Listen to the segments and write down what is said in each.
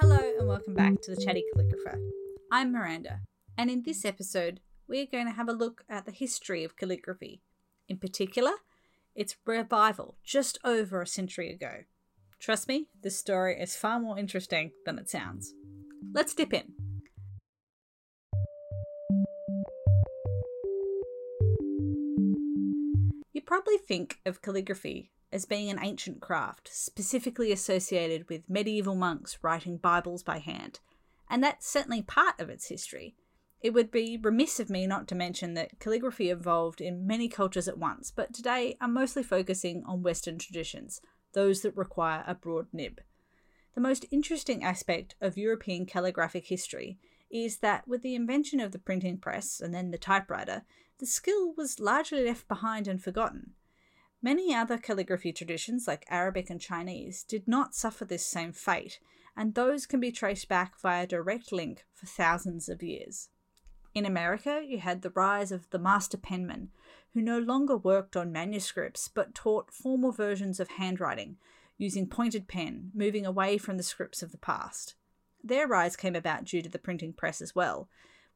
Hello, and welcome back to the Chatty Calligrapher. I'm Miranda, and in this episode, we're going to have a look at the history of calligraphy. In particular, its revival just over a century ago. Trust me, this story is far more interesting than it sounds. Let's dip in. Probably think of calligraphy as being an ancient craft, specifically associated with medieval monks writing Bibles by hand, and that's certainly part of its history. It would be remiss of me not to mention that calligraphy evolved in many cultures at once, but today I'm mostly focusing on Western traditions, those that require a broad nib. The most interesting aspect of European calligraphic history is that with the invention of the printing press and then the typewriter, the skill was largely left behind and forgotten. Many other calligraphy traditions, like Arabic and Chinese, did not suffer this same fate, and those can be traced back via direct link for thousands of years. In America, you had the rise of the master penman, who no longer worked on manuscripts but taught formal versions of handwriting, using pointed pen, moving away from the scripts of the past. Their rise came about due to the printing press as well,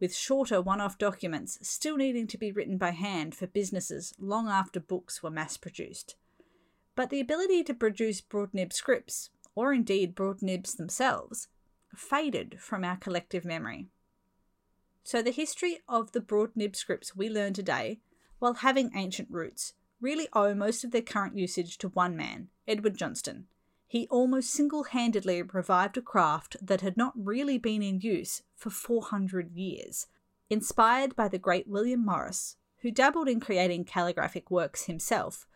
with shorter one off documents still needing to be written by hand for businesses long after books were mass produced. But the ability to produce broad nib scripts, or indeed broad nibs themselves, faded from our collective memory. So the history of the broad nib scripts we learn today, while having ancient roots, really owe most of their current usage to one man, Edward Johnston, he almost single handedly revived a craft that had not really been in use for 400 years. Inspired by the great William Morris, who dabbled in creating calligraphic works himself,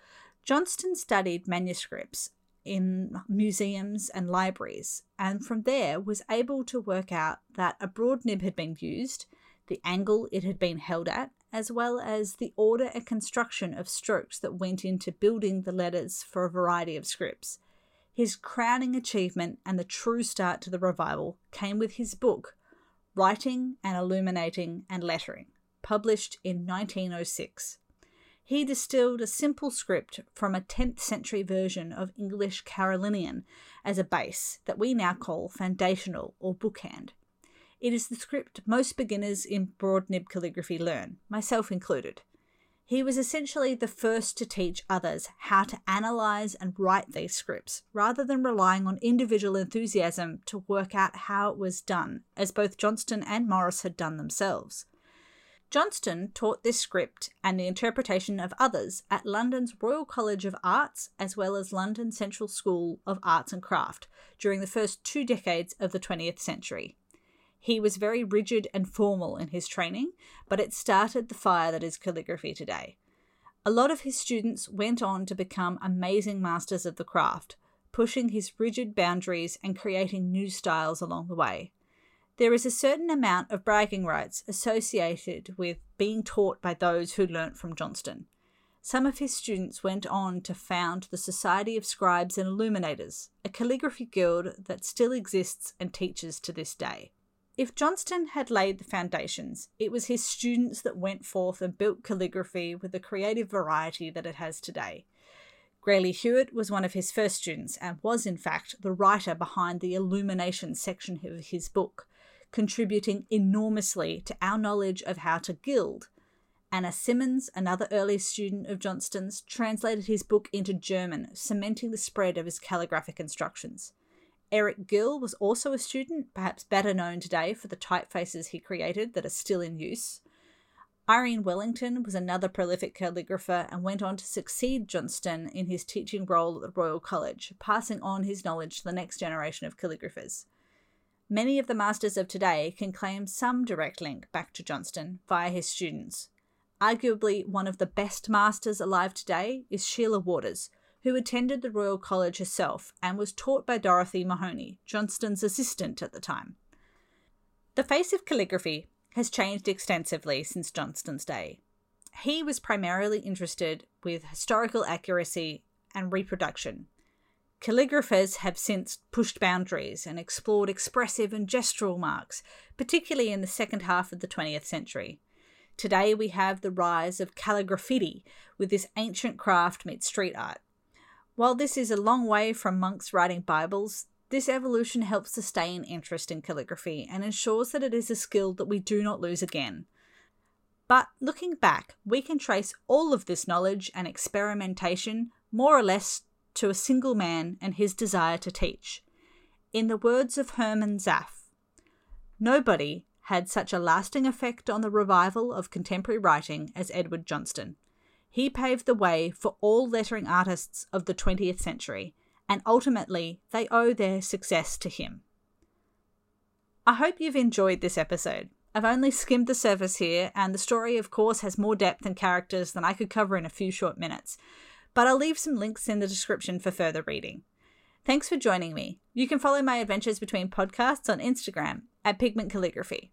Johnston studied manuscripts in museums and libraries, and from there was able to work out that a broad nib had been used, the angle it had been held at, as well as the order and construction of strokes that went into building the letters for a variety of scripts. His crowning achievement and the true start to the revival came with his book, Writing and Illuminating and Lettering, published in 1906. He distilled a simple script from a 10th century version of English Carolingian as a base that we now call foundational or bookhand. It is the script most beginners in broad nib calligraphy learn, myself included. He was essentially the first to teach others how to analyze and write these scripts, rather than relying on individual enthusiasm to work out how it was done, as both Johnston and Morris had done themselves. Johnston taught this script and the interpretation of others at London's Royal College of Arts as well as London Central School of Arts and Craft during the first two decades of the 20th century. He was very rigid and formal in his training, but it started the fire that is calligraphy today. A lot of his students went on to become amazing masters of the craft, pushing his rigid boundaries and creating new styles along the way. There is a certain amount of bragging rights associated with being taught by those who learnt from Johnston. Some of his students went on to found the Society of Scribes and Illuminators, a calligraphy guild that still exists and teaches to this day. If Johnston had laid the foundations, it was his students that went forth and built calligraphy with the creative variety that it has today. Graily Hewitt was one of his first students and was, in fact, the writer behind the illumination section of his book, contributing enormously to our knowledge of how to gild. Anna Simons, another early student of Johnston's, translated his book into German, cementing the spread of his calligraphic instructions. Eric Gill was also a student, perhaps better known today for the typefaces he created that are still in use. Irene Wellington was another prolific calligrapher and went on to succeed Johnston in his teaching role at the Royal College, passing on his knowledge to the next generation of calligraphers. Many of the masters of today can claim some direct link back to Johnston via his students. Arguably, one of the best masters alive today is Sheila Waters, who attended the Royal College herself and was taught by Dorothy Mahoney, Johnston's assistant at the time. The face of calligraphy has changed extensively since Johnston's day. He was primarily interested with historical accuracy and reproduction. Calligraphers have since pushed boundaries and explored expressive and gestural marks, particularly in the second half of the 20th century. Today we have the rise of calligraffiti with this ancient craft meets street art. While this is a long way from monks writing Bibles, this evolution helps sustain interest in calligraphy and ensures that it is a skill that we do not lose again. But looking back, we can trace all of this knowledge and experimentation more or less to a single man and his desire to teach. In the words of Hermann Zapf, nobody had such a lasting effect on the revival of contemporary writing as Edward Johnston. He paved the way for all lettering artists of the 20th century, and ultimately they owe their success to him. I hope you've enjoyed this episode. I've only skimmed the surface here, and the story, of course, has more depth and characters than I could cover in a few short minutes, but I'll leave some links in the description for further reading. Thanks for joining me. You can follow my adventures between podcasts on Instagram at Pigment Calligraphy.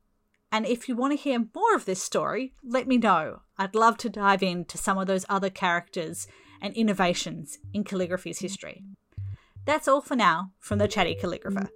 And if you want to hear more of this story, let me know. I'd love to dive into some of those other characters and innovations in calligraphy's history. That's all for now from the Chatty Calligrapher.